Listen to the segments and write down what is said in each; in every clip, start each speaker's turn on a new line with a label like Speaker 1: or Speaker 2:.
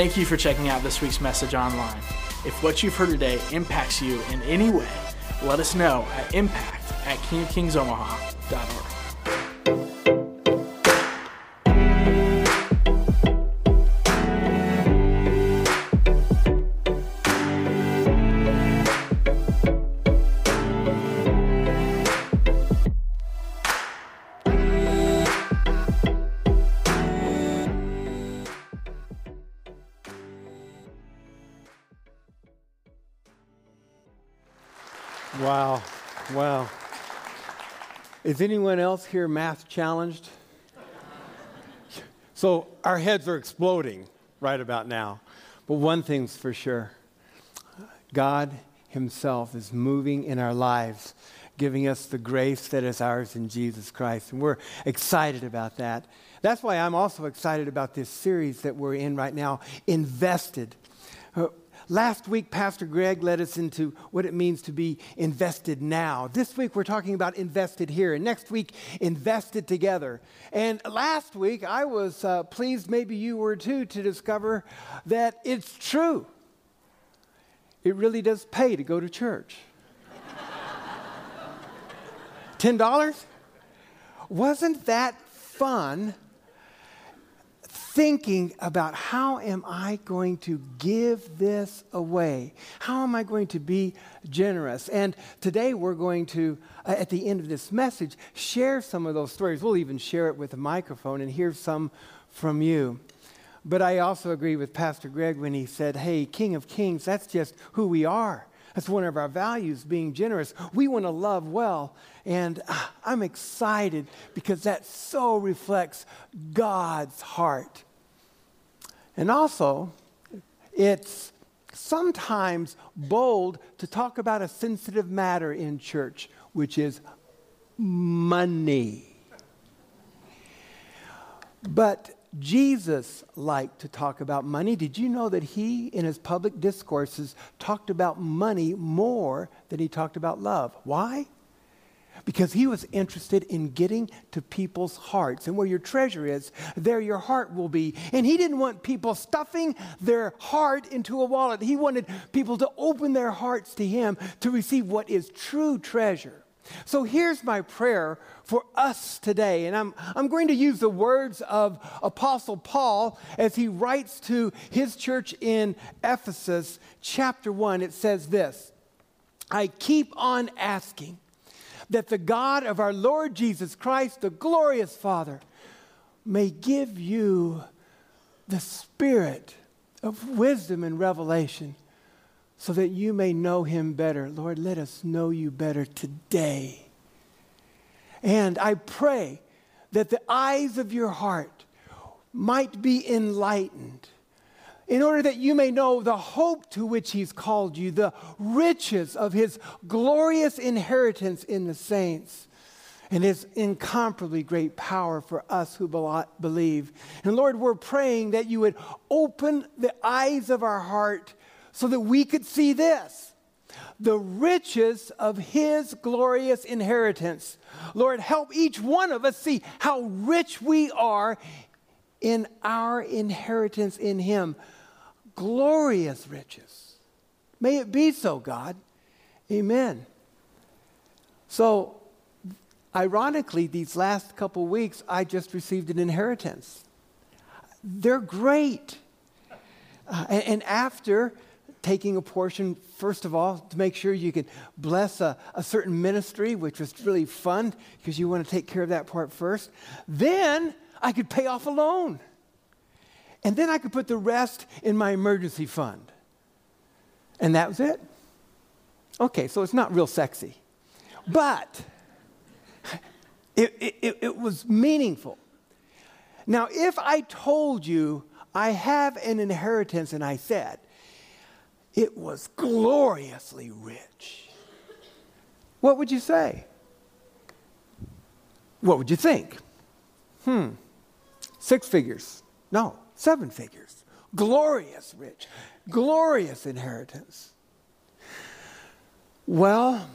Speaker 1: Thank you for checking out this week's message online. If what you've heard today impacts you in any way, let us know at impact at kingofkingsomaha.org.
Speaker 2: Is anyone else here math challenged? so our heads are exploding right about now. But one thing's for sure God Himself is moving in our lives, giving us the grace that is ours in Jesus Christ. And we're excited about that. That's why I'm also excited about this series that we're in right now, Invested. Uh, Last week, Pastor Greg led us into what it means to be invested now. This week, we're talking about invested here. And next week, invested together. And last week, I was uh, pleased, maybe you were too, to discover that it's true. It really does pay to go to church. $10? Wasn't that fun? Thinking about how am I going to give this away? How am I going to be generous? And today we're going to, uh, at the end of this message, share some of those stories. We'll even share it with a microphone and hear some from you. But I also agree with Pastor Greg when he said, hey, King of Kings, that's just who we are. That's one of our values, being generous. We want to love well. And uh, I'm excited because that so reflects God's heart. And also, it's sometimes bold to talk about a sensitive matter in church, which is money. But Jesus liked to talk about money. Did you know that he, in his public discourses, talked about money more than he talked about love? Why? Because he was interested in getting to people's hearts. And where your treasure is, there your heart will be. And he didn't want people stuffing their heart into a wallet. He wanted people to open their hearts to him to receive what is true treasure. So here's my prayer for us today. And I'm, I'm going to use the words of Apostle Paul as he writes to his church in Ephesus, chapter 1. It says this I keep on asking that the God of our Lord Jesus Christ, the glorious Father, may give you the spirit of wisdom and revelation so that you may know him better. Lord, let us know you better today. And I pray that the eyes of your heart might be enlightened in order that you may know the hope to which he's called you, the riches of his glorious inheritance in the saints, and his incomparably great power for us who believe. And Lord, we're praying that you would open the eyes of our heart so that we could see this the riches of his glorious inheritance. Lord, help each one of us see how rich we are in our inheritance in him glorious riches. May it be so, God. Amen. So, ironically, these last couple weeks, I just received an inheritance. They're great. Uh, and, and, after taking a portion, first of all, to make sure you can bless a, a certain ministry, which was really fun because you want to take care of that part first, then I could pay off a loan. And then I could put the rest in my emergency fund. And that was it. Okay, so it's not real sexy. But it, it, it was meaningful. Now, if I told you I have an inheritance and I said it was gloriously rich, what would you say? What would you think? Hmm, six figures. No, Seven figures. Glorious rich. Glorious inheritance. Well,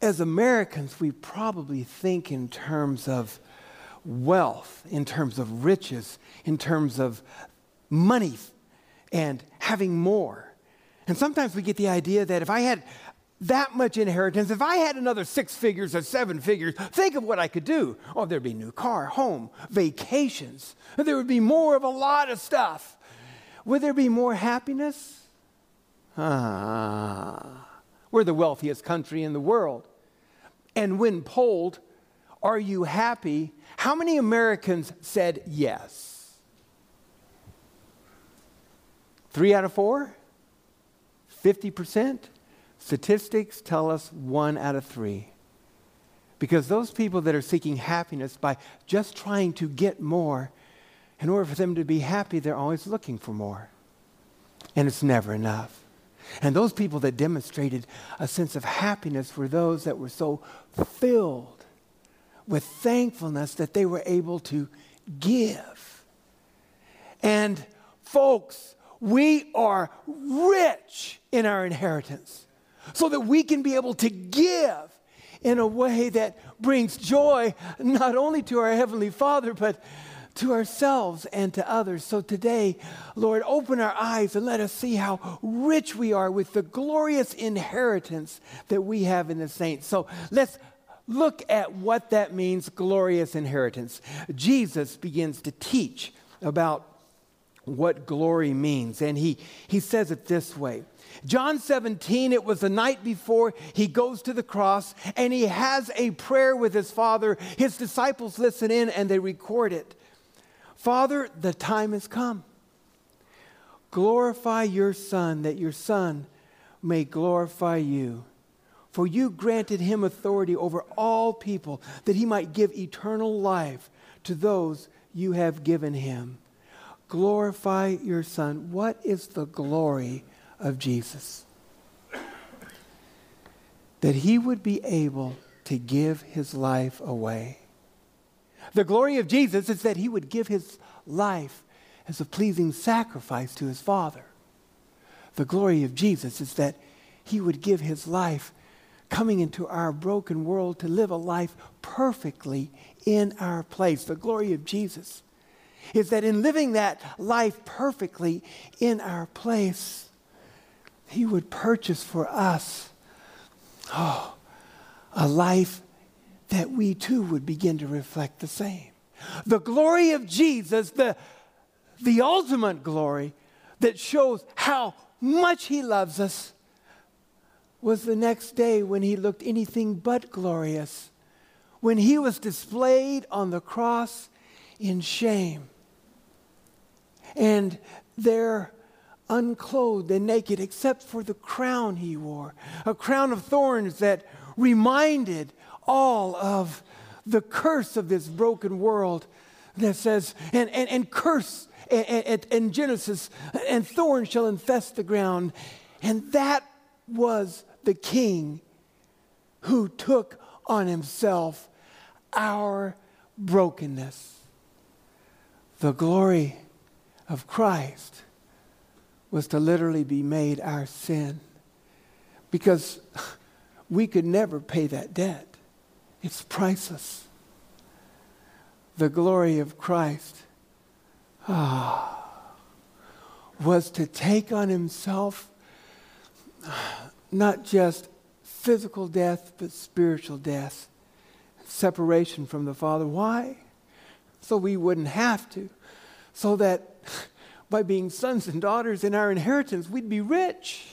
Speaker 2: as Americans, we probably think in terms of wealth, in terms of riches, in terms of money and having more. And sometimes we get the idea that if I had that much inheritance, if I had another six figures or seven figures, think of what I could do. Oh, there'd be new car, home, vacations. There would be more of a lot of stuff. Would there be more happiness? Ah, we're the wealthiest country in the world. And when polled, are you happy? How many Americans said yes? Three out of four? 50%? Statistics tell us one out of three. Because those people that are seeking happiness by just trying to get more, in order for them to be happy, they're always looking for more. And it's never enough. And those people that demonstrated a sense of happiness were those that were so filled with thankfulness that they were able to give. And folks, we are rich in our inheritance so that we can be able to give in a way that brings joy not only to our Heavenly Father, but to ourselves and to others. So today, Lord, open our eyes and let us see how rich we are with the glorious inheritance that we have in the saints. So let's look at what that means glorious inheritance. Jesus begins to teach about what glory means, and he, he says it this way. John 17, it was the night before he goes to the cross and he has a prayer with his father. His disciples listen in and they record it. Father, the time has come. Glorify your Son, that your Son may glorify you. For you granted him authority over all people, that he might give eternal life to those you have given him. Glorify your Son. What is the glory of Jesus? That he would be able to give his life away. The glory of Jesus is that he would give his life as a pleasing sacrifice to his Father. The glory of Jesus is that he would give his life coming into our broken world to live a life perfectly in our place. The glory of Jesus is that in living that life perfectly in our place, he would purchase for us oh, a life that we too would begin to reflect the same. The glory of Jesus, the, the ultimate glory that shows how much he loves us, was the next day when he looked anything but glorious, when he was displayed on the cross in shame. And there, unclothed and naked, except for the crown he wore, a crown of thorns that reminded all of the curse of this broken world that says, and, and, and curse in Genesis, and thorns shall infest the ground. And that was the king who took on himself our brokenness. The glory of Christ was to literally be made our sin because we could never pay that debt. It's priceless. The glory of Christ ah, was to take on himself not just physical death, but spiritual death, separation from the Father. Why? So we wouldn't have to. So that by being sons and daughters in our inheritance, we'd be rich.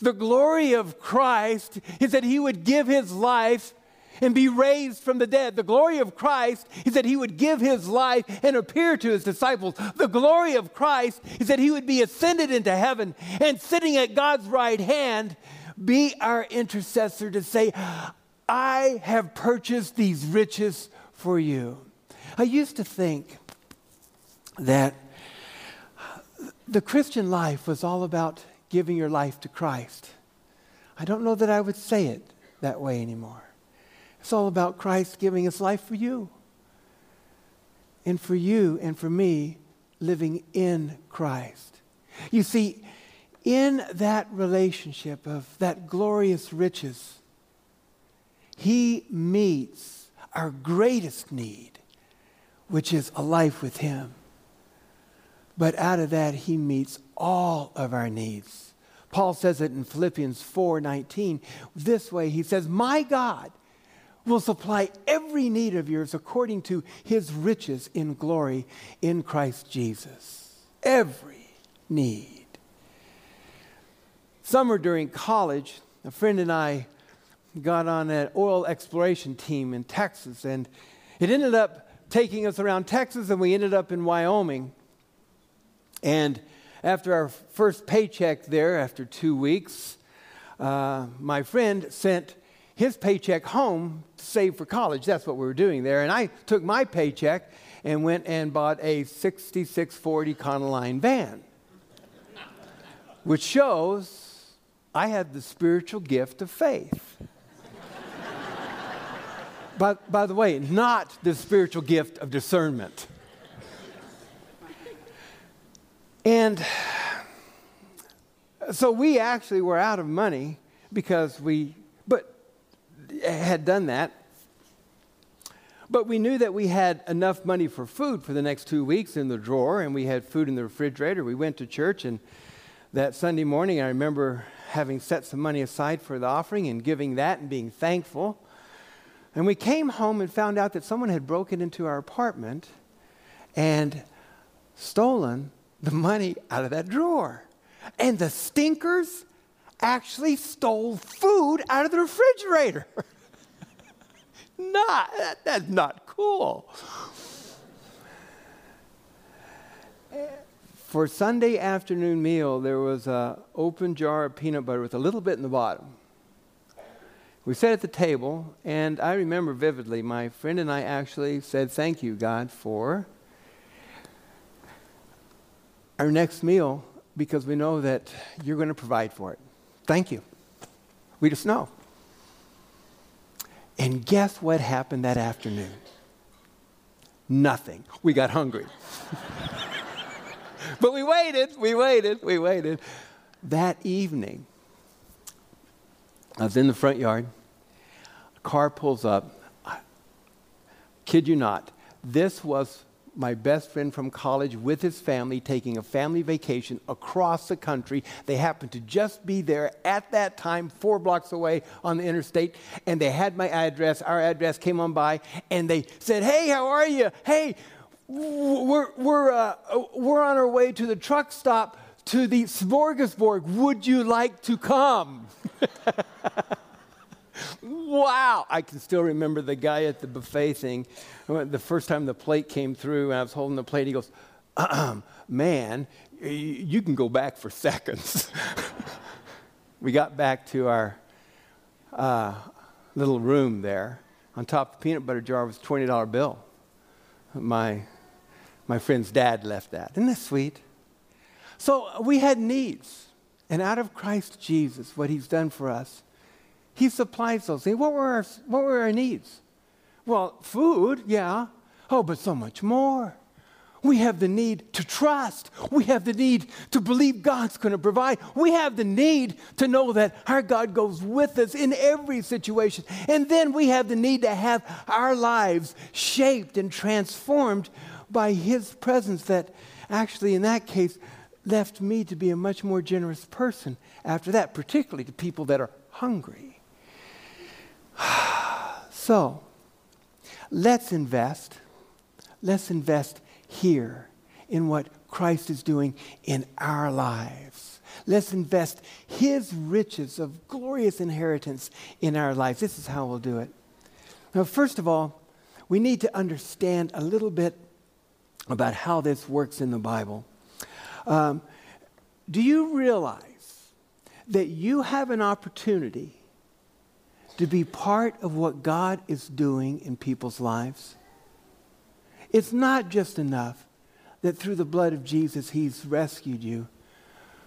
Speaker 2: The glory of Christ is that he would give his life and be raised from the dead. The glory of Christ is that he would give his life and appear to his disciples. The glory of Christ is that he would be ascended into heaven and sitting at God's right hand be our intercessor to say, I have purchased these riches for you. I used to think that the Christian life was all about giving your life to Christ. I don't know that I would say it that way anymore. It's all about Christ giving his life for you. And for you and for me, living in Christ. You see, in that relationship of that glorious riches, he meets our greatest need, which is a life with him. But out of that, he meets all of our needs. Paul says it in Philippians 4:19. This way he says, "My God will supply every need of yours according to his riches in glory in Christ Jesus." Every need. Summer during college, a friend and I got on an oil exploration team in Texas and it ended up taking us around Texas and we ended up in Wyoming. And after our first paycheck there, after two weeks, uh, my friend sent his paycheck home to save for college. That's what we were doing there. And I took my paycheck and went and bought a 6640 Econoline van, which shows I had the spiritual gift of faith. by, by the way, not the spiritual gift of discernment. And so we actually were out of money because we, but had done that. But we knew that we had enough money for food for the next two weeks in the drawer, and we had food in the refrigerator. We went to church, and that Sunday morning, I remember having set some money aside for the offering and giving that and being thankful. And we came home and found out that someone had broken into our apartment and stolen the money out of that drawer. And the stinkers actually stole food out of the refrigerator. not, that, that's not cool. For Sunday afternoon meal, there was an open jar of peanut butter with a little bit in the bottom. We sat at the table, and I remember vividly my friend and I actually said, Thank you, God, for our next meal because we know that you're going to provide for it. Thank you. We just know. And guess what happened that afternoon? Nothing. We got hungry. but we waited, we waited, we waited. That evening, I was in the front yard. A car pulls up. I kid you not, this was my best friend from college with his family taking a family vacation across the country. They happened to just be there at that time, four blocks away on the interstate, and they had my address. Our address came on by, and they said, Hey, how are you? Hey, we're, we're, uh, we're on our way to the truck stop to the smorgasbord. Would you like to come? wow. I can still remember the guy at the buffet thing. The first time the plate came through, and I was holding the plate, he goes, Man, you can go back for seconds. we got back to our uh, little room there. On top of the peanut butter jar was a $20 bill. My, my friend's dad left that. Isn't that sweet? So we had needs. And out of Christ Jesus, what he's done for us, he supplies those things. What were our, what were our needs? Well, food, yeah. Oh, but so much more. We have the need to trust. We have the need to believe God's going to provide. We have the need to know that our God goes with us in every situation. And then we have the need to have our lives shaped and transformed by His presence, that actually, in that case, left me to be a much more generous person after that, particularly to people that are hungry. So, let's invest. Let's invest here in what Christ is doing in our lives. Let's invest His riches of glorious inheritance in our lives. This is how we'll do it. Now, first of all, we need to understand a little bit about how this works in the Bible. Um, do you realize that you have an opportunity to be part of what God is doing in people's lives. It's not just enough that through the blood of Jesus, He's rescued you,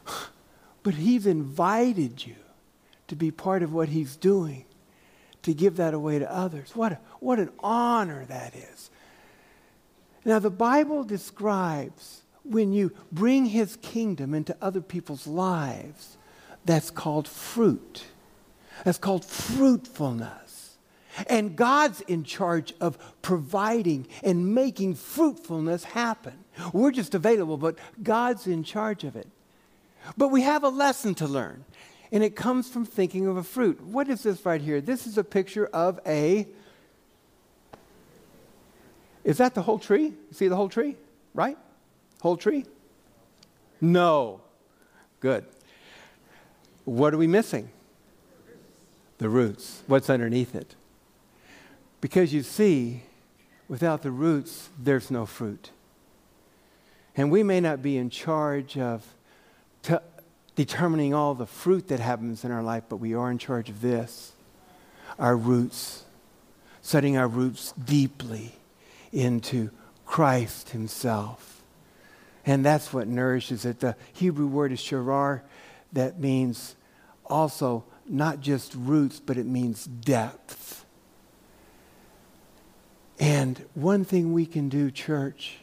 Speaker 2: but He's invited you to be part of what He's doing, to give that away to others. What, a, what an honor that is. Now, the Bible describes when you bring His kingdom into other people's lives, that's called fruit. That's called fruitfulness. And God's in charge of providing and making fruitfulness happen. We're just available, but God's in charge of it. But we have a lesson to learn, and it comes from thinking of a fruit. What is this right here? This is a picture of a. Is that the whole tree? See the whole tree? Right? Whole tree? No. Good. What are we missing? The roots. What's underneath it? Because you see, without the roots, there's no fruit. And we may not be in charge of t- determining all the fruit that happens in our life, but we are in charge of this our roots, setting our roots deeply into Christ Himself. And that's what nourishes it. The Hebrew word is sharar, that means also not just roots, but it means depth. And one thing we can do, church,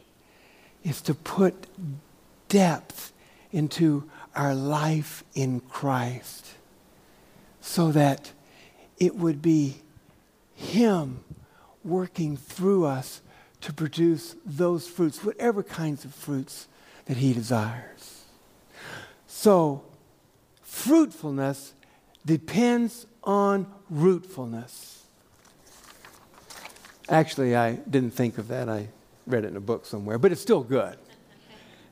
Speaker 2: is to put depth into our life in Christ so that it would be Him working through us to produce those fruits, whatever kinds of fruits that He desires. So, fruitfulness depends on rootfulness. Actually, I didn't think of that. I read it in a book somewhere, but it's still good.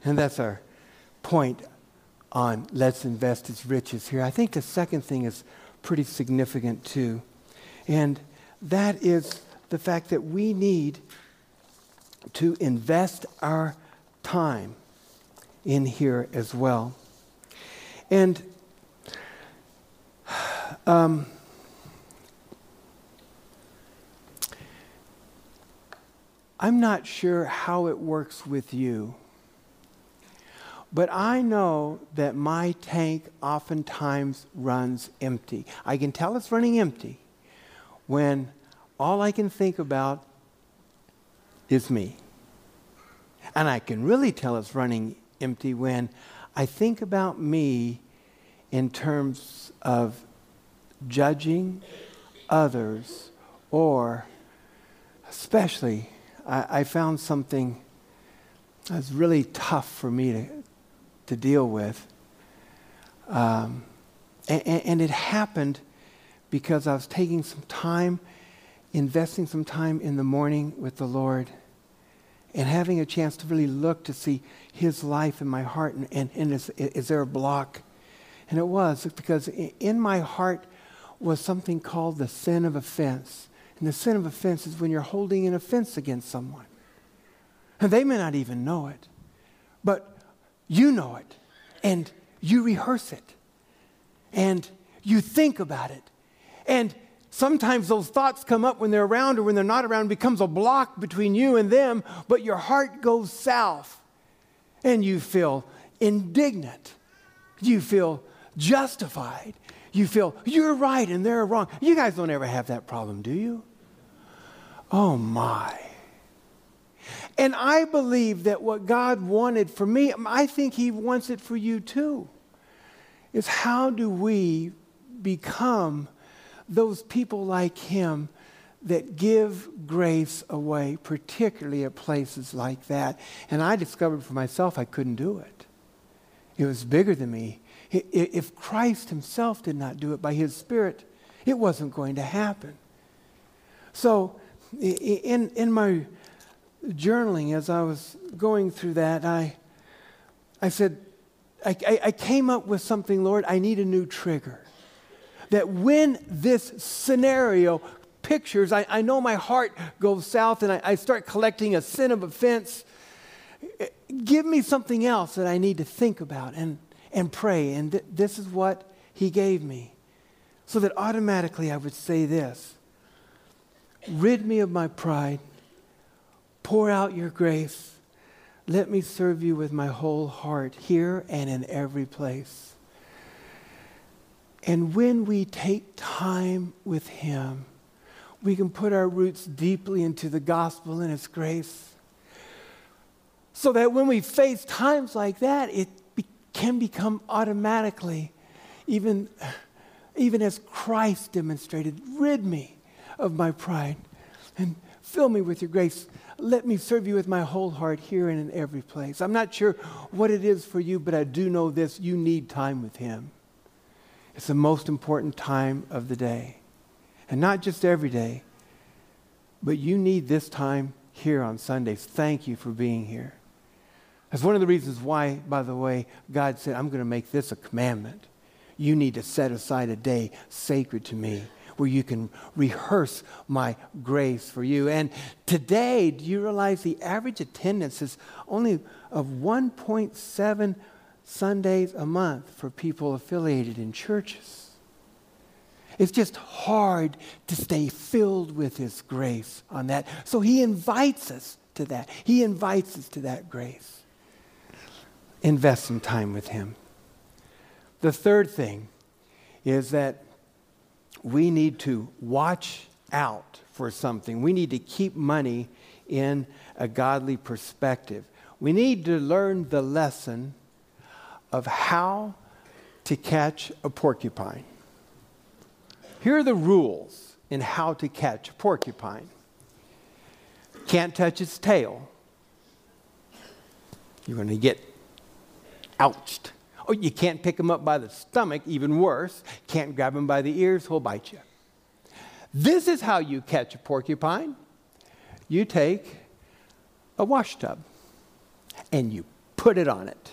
Speaker 2: And that's our point on let's invest its riches here. I think the second thing is pretty significant too. And that is the fact that we need to invest our time in here as well. And um, I'm not sure how it works with you, but I know that my tank oftentimes runs empty. I can tell it's running empty when all I can think about is me. And I can really tell it's running empty when I think about me in terms of judging others or especially I, I found something that's really tough for me to, to deal with. Um, and, and it happened because I was taking some time, investing some time in the morning with the Lord, and having a chance to really look to see His life in my heart. And, and, and is, is there a block? And it was because in my heart was something called the sin of offense. And the sin of offense is when you're holding an offense against someone. And they may not even know it, but you know it. And you rehearse it. And you think about it. And sometimes those thoughts come up when they're around or when they're not around, becomes a block between you and them, but your heart goes south. And you feel indignant. You feel justified. You feel you're right and they're wrong. You guys don't ever have that problem, do you? Oh my. And I believe that what God wanted for me, I think He wants it for you too, is how do we become those people like Him that give grace away, particularly at places like that? And I discovered for myself I couldn't do it. It was bigger than me. If Christ Himself did not do it by His Spirit, it wasn't going to happen. So, in, in my journaling, as I was going through that, I, I said, I, I, came up with something, Lord, I need a new trigger. That when this scenario pictures, I, I know my heart goes south and I, I start collecting a sin of offense. Give me something else that I need to think about and, and pray. And th- this is what He gave me. So that automatically I would say this Rid me of my pride. Pour out your grace. Let me serve you with my whole heart here and in every place. And when we take time with Him, we can put our roots deeply into the gospel and its grace. So that when we face times like that, it can become automatically, even, even as Christ demonstrated, rid me of my pride and fill me with your grace. Let me serve you with my whole heart here and in every place. I'm not sure what it is for you, but I do know this you need time with Him. It's the most important time of the day. And not just every day, but you need this time here on Sundays. Thank you for being here. That's one of the reasons why, by the way, God said, I'm going to make this a commandment. You need to set aside a day sacred to me where you can rehearse my grace for you. And today, do you realize the average attendance is only of 1.7 Sundays a month for people affiliated in churches? It's just hard to stay filled with His grace on that. So He invites us to that. He invites us to that grace. Invest some time with Him. The third thing is that we need to watch out for something. We need to keep money in a godly perspective. We need to learn the lesson of how to catch a porcupine. Here are the rules in how to catch a porcupine can't touch its tail. You're going to get ouched. Oh, you can't pick him up by the stomach, even worse. Can't grab him by the ears, he'll bite you. This is how you catch a porcupine. You take a wash tub and you put it on it.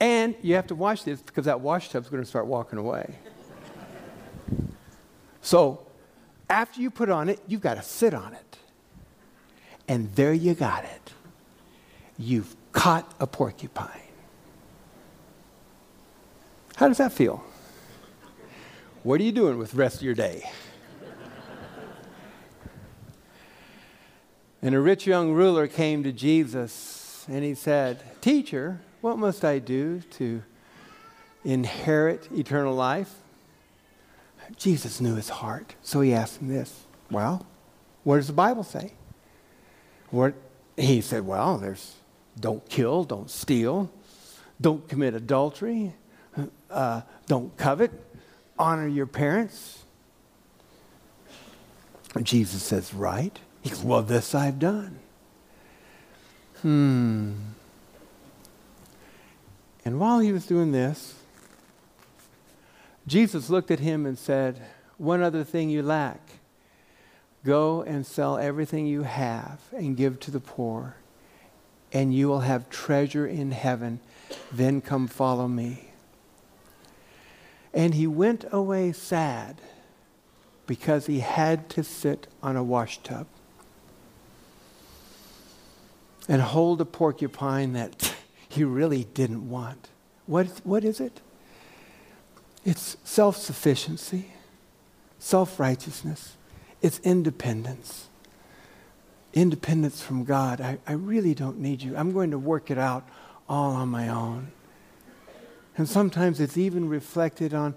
Speaker 2: And you have to wash this because that wash tub's going to start walking away. so, after you put on it, you've got to sit on it. And there you got it. You've caught a porcupine. How does that feel? What are you doing with the rest of your day? and a rich young ruler came to Jesus and he said, Teacher, what must I do to inherit eternal life? Jesus knew his heart, so he asked him this Well, what does the Bible say? What, he said, Well, there's don't kill, don't steal, don't commit adultery, uh, don't covet, honor your parents. And Jesus says, Right. He goes, Well, this I've done. Hmm. And while he was doing this, Jesus looked at him and said, One other thing you lack. Go and sell everything you have and give to the poor, and you will have treasure in heaven. Then come follow me. And he went away sad because he had to sit on a washtub and hold a porcupine that he really didn't want. What, what is it? It's self sufficiency, self righteousness, it's independence. Independence from God. I, I really don't need you. I'm going to work it out all on my own. And sometimes it's even reflected on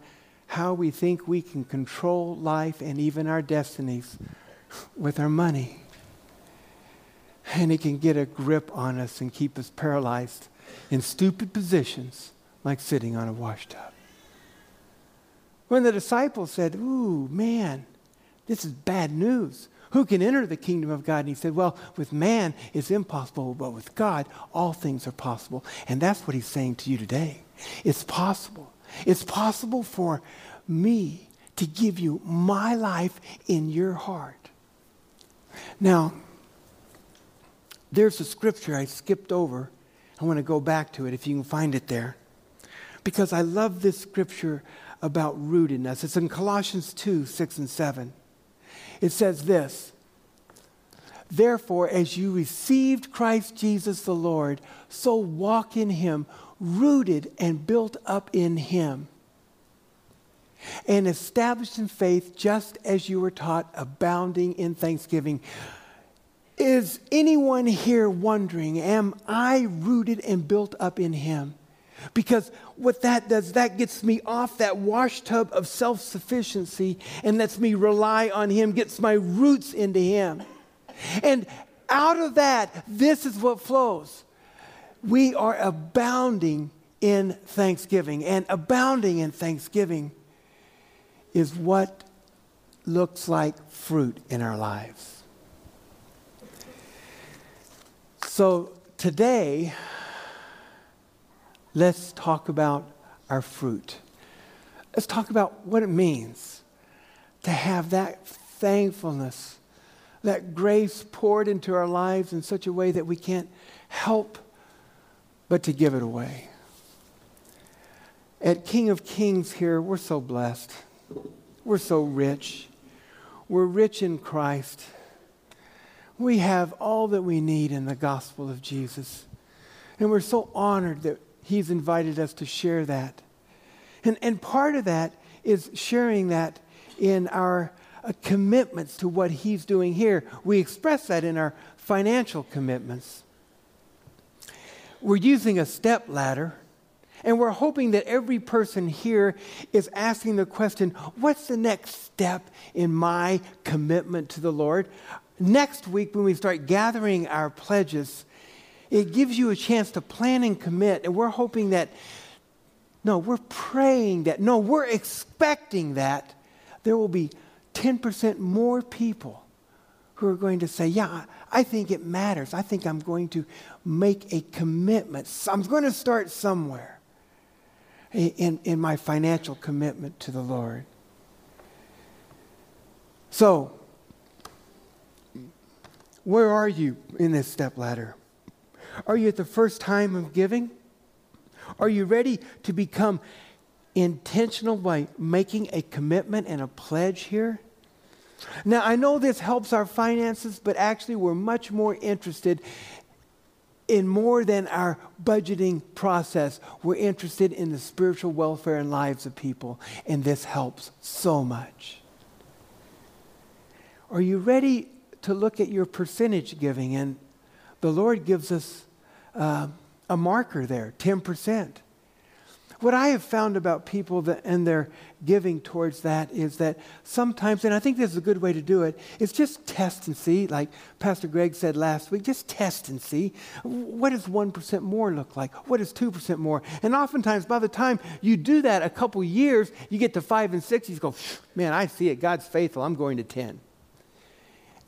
Speaker 2: how we think we can control life and even our destinies with our money. And it can get a grip on us and keep us paralyzed in stupid positions like sitting on a washtub. When the disciples said, Ooh, man, this is bad news. Who can enter the kingdom of God? And he said, Well, with man it's impossible, but with God all things are possible. And that's what he's saying to you today. It's possible. It's possible for me to give you my life in your heart. Now, there's a scripture I skipped over. I want to go back to it if you can find it there. Because I love this scripture about rootedness. It's in Colossians 2 6 and 7. It says this Therefore, as you received Christ Jesus the Lord, so walk in him rooted and built up in Him, and established in faith just as you were taught, abounding in thanksgiving. Is anyone here wondering, am I rooted and built up in Him? Because what that does, that gets me off that washtub of self sufficiency and lets me rely on Him, gets my roots into Him. And out of that, this is what flows we are abounding in thanksgiving. And abounding in thanksgiving is what looks like fruit in our lives. So today, let's talk about our fruit. Let's talk about what it means to have that thankfulness, that grace poured into our lives in such a way that we can't help but to give it away. At King of Kings here, we're so blessed. We're so rich. We're rich in Christ. We have all that we need in the gospel of Jesus. And we're so honored that He's invited us to share that. And, and part of that is sharing that in our uh, commitments to what He's doing here. We express that in our financial commitments. We're using a step ladder and we're hoping that every person here is asking the question what's the next step in my commitment to the Lord? Next week, when we start gathering our pledges, it gives you a chance to plan and commit. And we're hoping that, no, we're praying that, no, we're expecting that there will be 10% more people who are going to say, Yeah, I think it matters. I think I'm going to make a commitment. I'm going to start somewhere in, in my financial commitment to the Lord. So, where are you in this step ladder? Are you at the first time of giving? Are you ready to become intentional by making a commitment and a pledge here? Now, I know this helps our finances, but actually, we're much more interested in more than our budgeting process, we're interested in the spiritual welfare and lives of people, and this helps so much. Are you ready to look at your percentage giving? And the Lord gives us uh, a marker there 10%. What I have found about people that, and their giving towards that is that sometimes, and I think this is a good way to do it, is just test and see, like Pastor Greg said last week, just test and see. What does 1% more look like? What is 2% more? And oftentimes, by the time you do that a couple years, you get to five and six, you go, man, I see it. God's faithful. I'm going to 10.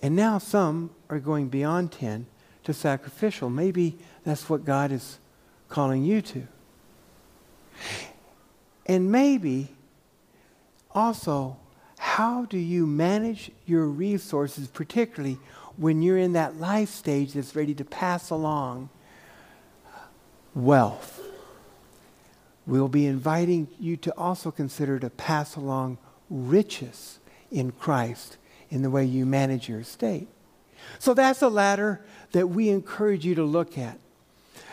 Speaker 2: And now some are going beyond 10 to sacrificial. Maybe that's what God is calling you to. And maybe also, how do you manage your resources, particularly when you're in that life stage that's ready to pass along wealth? We'll be inviting you to also consider to pass along riches in Christ in the way you manage your estate. So that's a ladder that we encourage you to look at.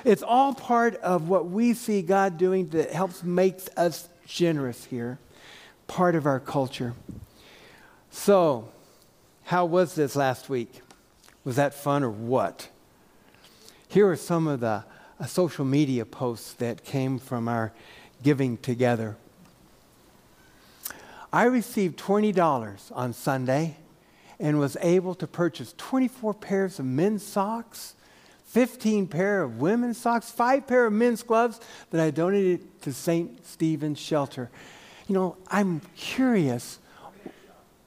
Speaker 2: It's all part of what we see God doing that helps make us generous here, part of our culture. So, how was this last week? Was that fun or what? Here are some of the uh, social media posts that came from our giving together. I received $20 on Sunday and was able to purchase 24 pairs of men's socks 15 pair of women's socks, five pair of men's gloves that I donated to St. Stephen's Shelter. You know, I'm curious,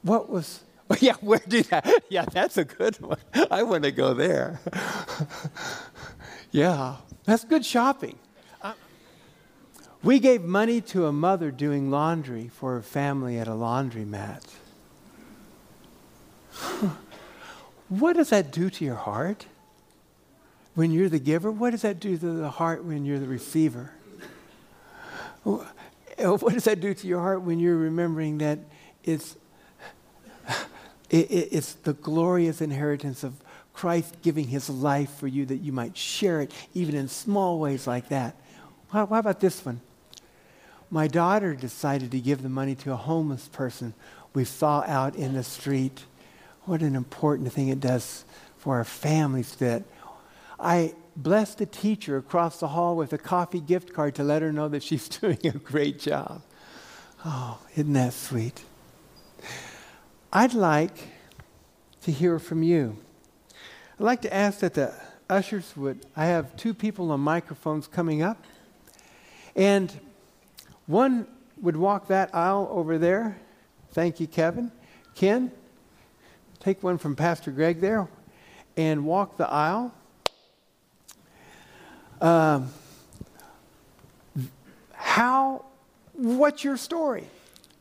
Speaker 2: what was, oh, yeah, where did that, yeah, that's a good one. I want to go there. yeah, that's good shopping. Uh, we gave money to a mother doing laundry for her family at a laundromat. what does that do to your heart? When you're the giver? What does that do to the heart when you're the receiver? What does that do to your heart when you're remembering that it's, it, it's the glorious inheritance of Christ giving his life for you that you might share it even in small ways like that? How, how about this one? My daughter decided to give the money to a homeless person we saw out in the street. What an important thing it does for our families that I blessed a teacher across the hall with a coffee gift card to let her know that she's doing a great job. Oh, isn't that sweet? I'd like to hear from you. I'd like to ask that the ushers would, I have two people on microphones coming up, and one would walk that aisle over there. Thank you, Kevin. Ken, take one from Pastor Greg there and walk the aisle. Um, how, what's your story?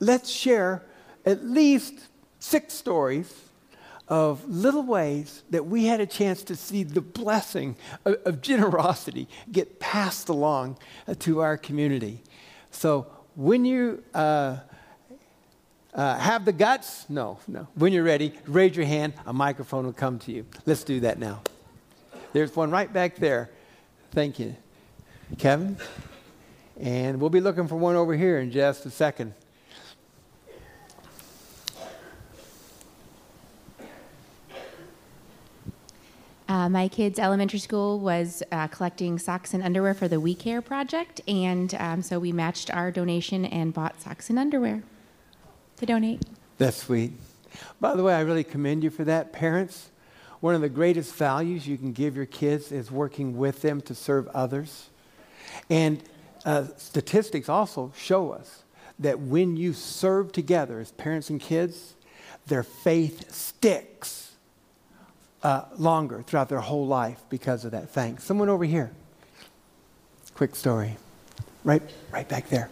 Speaker 2: Let's share at least six stories of little ways that we had a chance to see the blessing of, of generosity get passed along uh, to our community. So when you uh, uh, have the guts, no, no. When you're ready, raise your hand. A microphone will come to you. Let's do that now. There's one right back there. Thank you, Kevin. And we'll be looking for one over here in just a second.
Speaker 3: Uh, my kids' elementary school was uh, collecting socks and underwear for the We Care project, and um, so we matched our donation and bought socks and underwear to donate.
Speaker 2: That's sweet. By the way, I really commend you for that. Parents, one of the greatest values you can give your kids is working with them to serve others. And uh, statistics also show us that when you serve together as parents and kids, their faith sticks uh, longer throughout their whole life because of that. Thanks. Someone over here. Quick story. Right, right back there.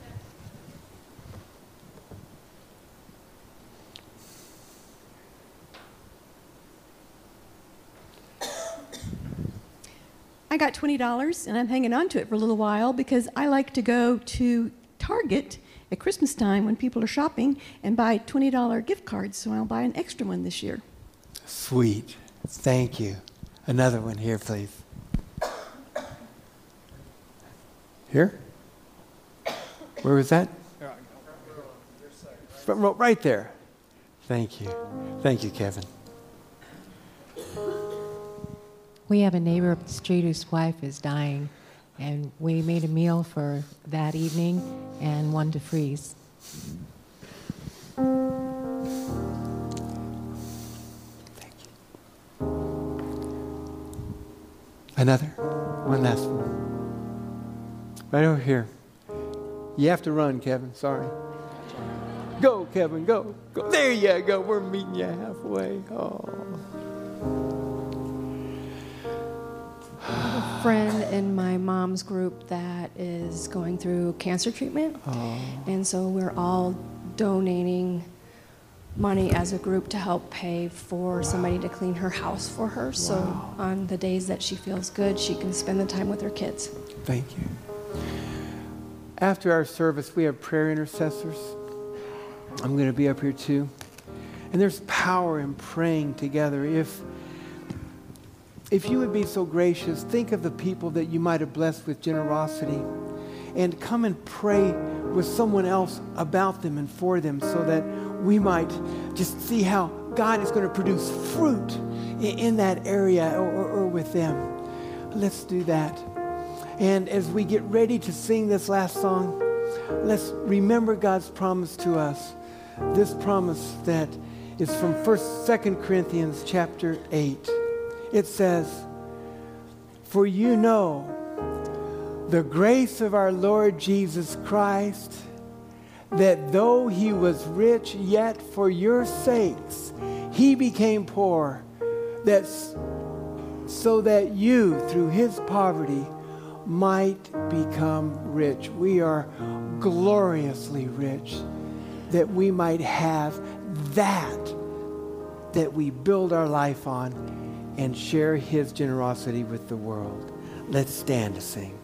Speaker 4: I got $20 and I'm hanging on to it for a little while because I like to go to Target at Christmas time when people are shopping and buy $20 gift cards, so I'll buy an extra one this year.
Speaker 2: Sweet. Thank you. Another one here, please. Here? Where was that? Front row, right there. Thank you. Thank you, Kevin.
Speaker 5: We have a neighbor up the street whose wife is dying, and we made a meal for that evening and one to freeze.
Speaker 2: Another. One last one. Right over here. You have to run, Kevin. Sorry. Go, Kevin, go. Go. There you go. We're meeting you halfway. Oh.
Speaker 6: Friend in my mom's group that is going through cancer treatment.
Speaker 2: Oh.
Speaker 6: And so we're all donating money as a group to help pay for somebody to clean her house for her. So on the days that she feels good, she can spend the time with her kids.
Speaker 2: Thank you. After our service, we have prayer intercessors. I'm going to be up here too. And there's power in praying together. If if you would be so gracious, think of the people that you might have blessed with generosity and come and pray with someone else about them and for them so that we might just see how God is going to produce fruit in, that area or, or, or with them. Let's do that. And as we get ready to sing this last song, let's remember God's promise to us. This promise that is from 1st, 2nd Corinthians chapter 8. It says, For you know the grace of our Lord Jesus Christ that though he was rich, yet for your sakes he became poor, that so that you, through his poverty, might become rich. We are gloriously rich, that we might have that that we build our life on and share his generosity with the world. Let's stand to sing.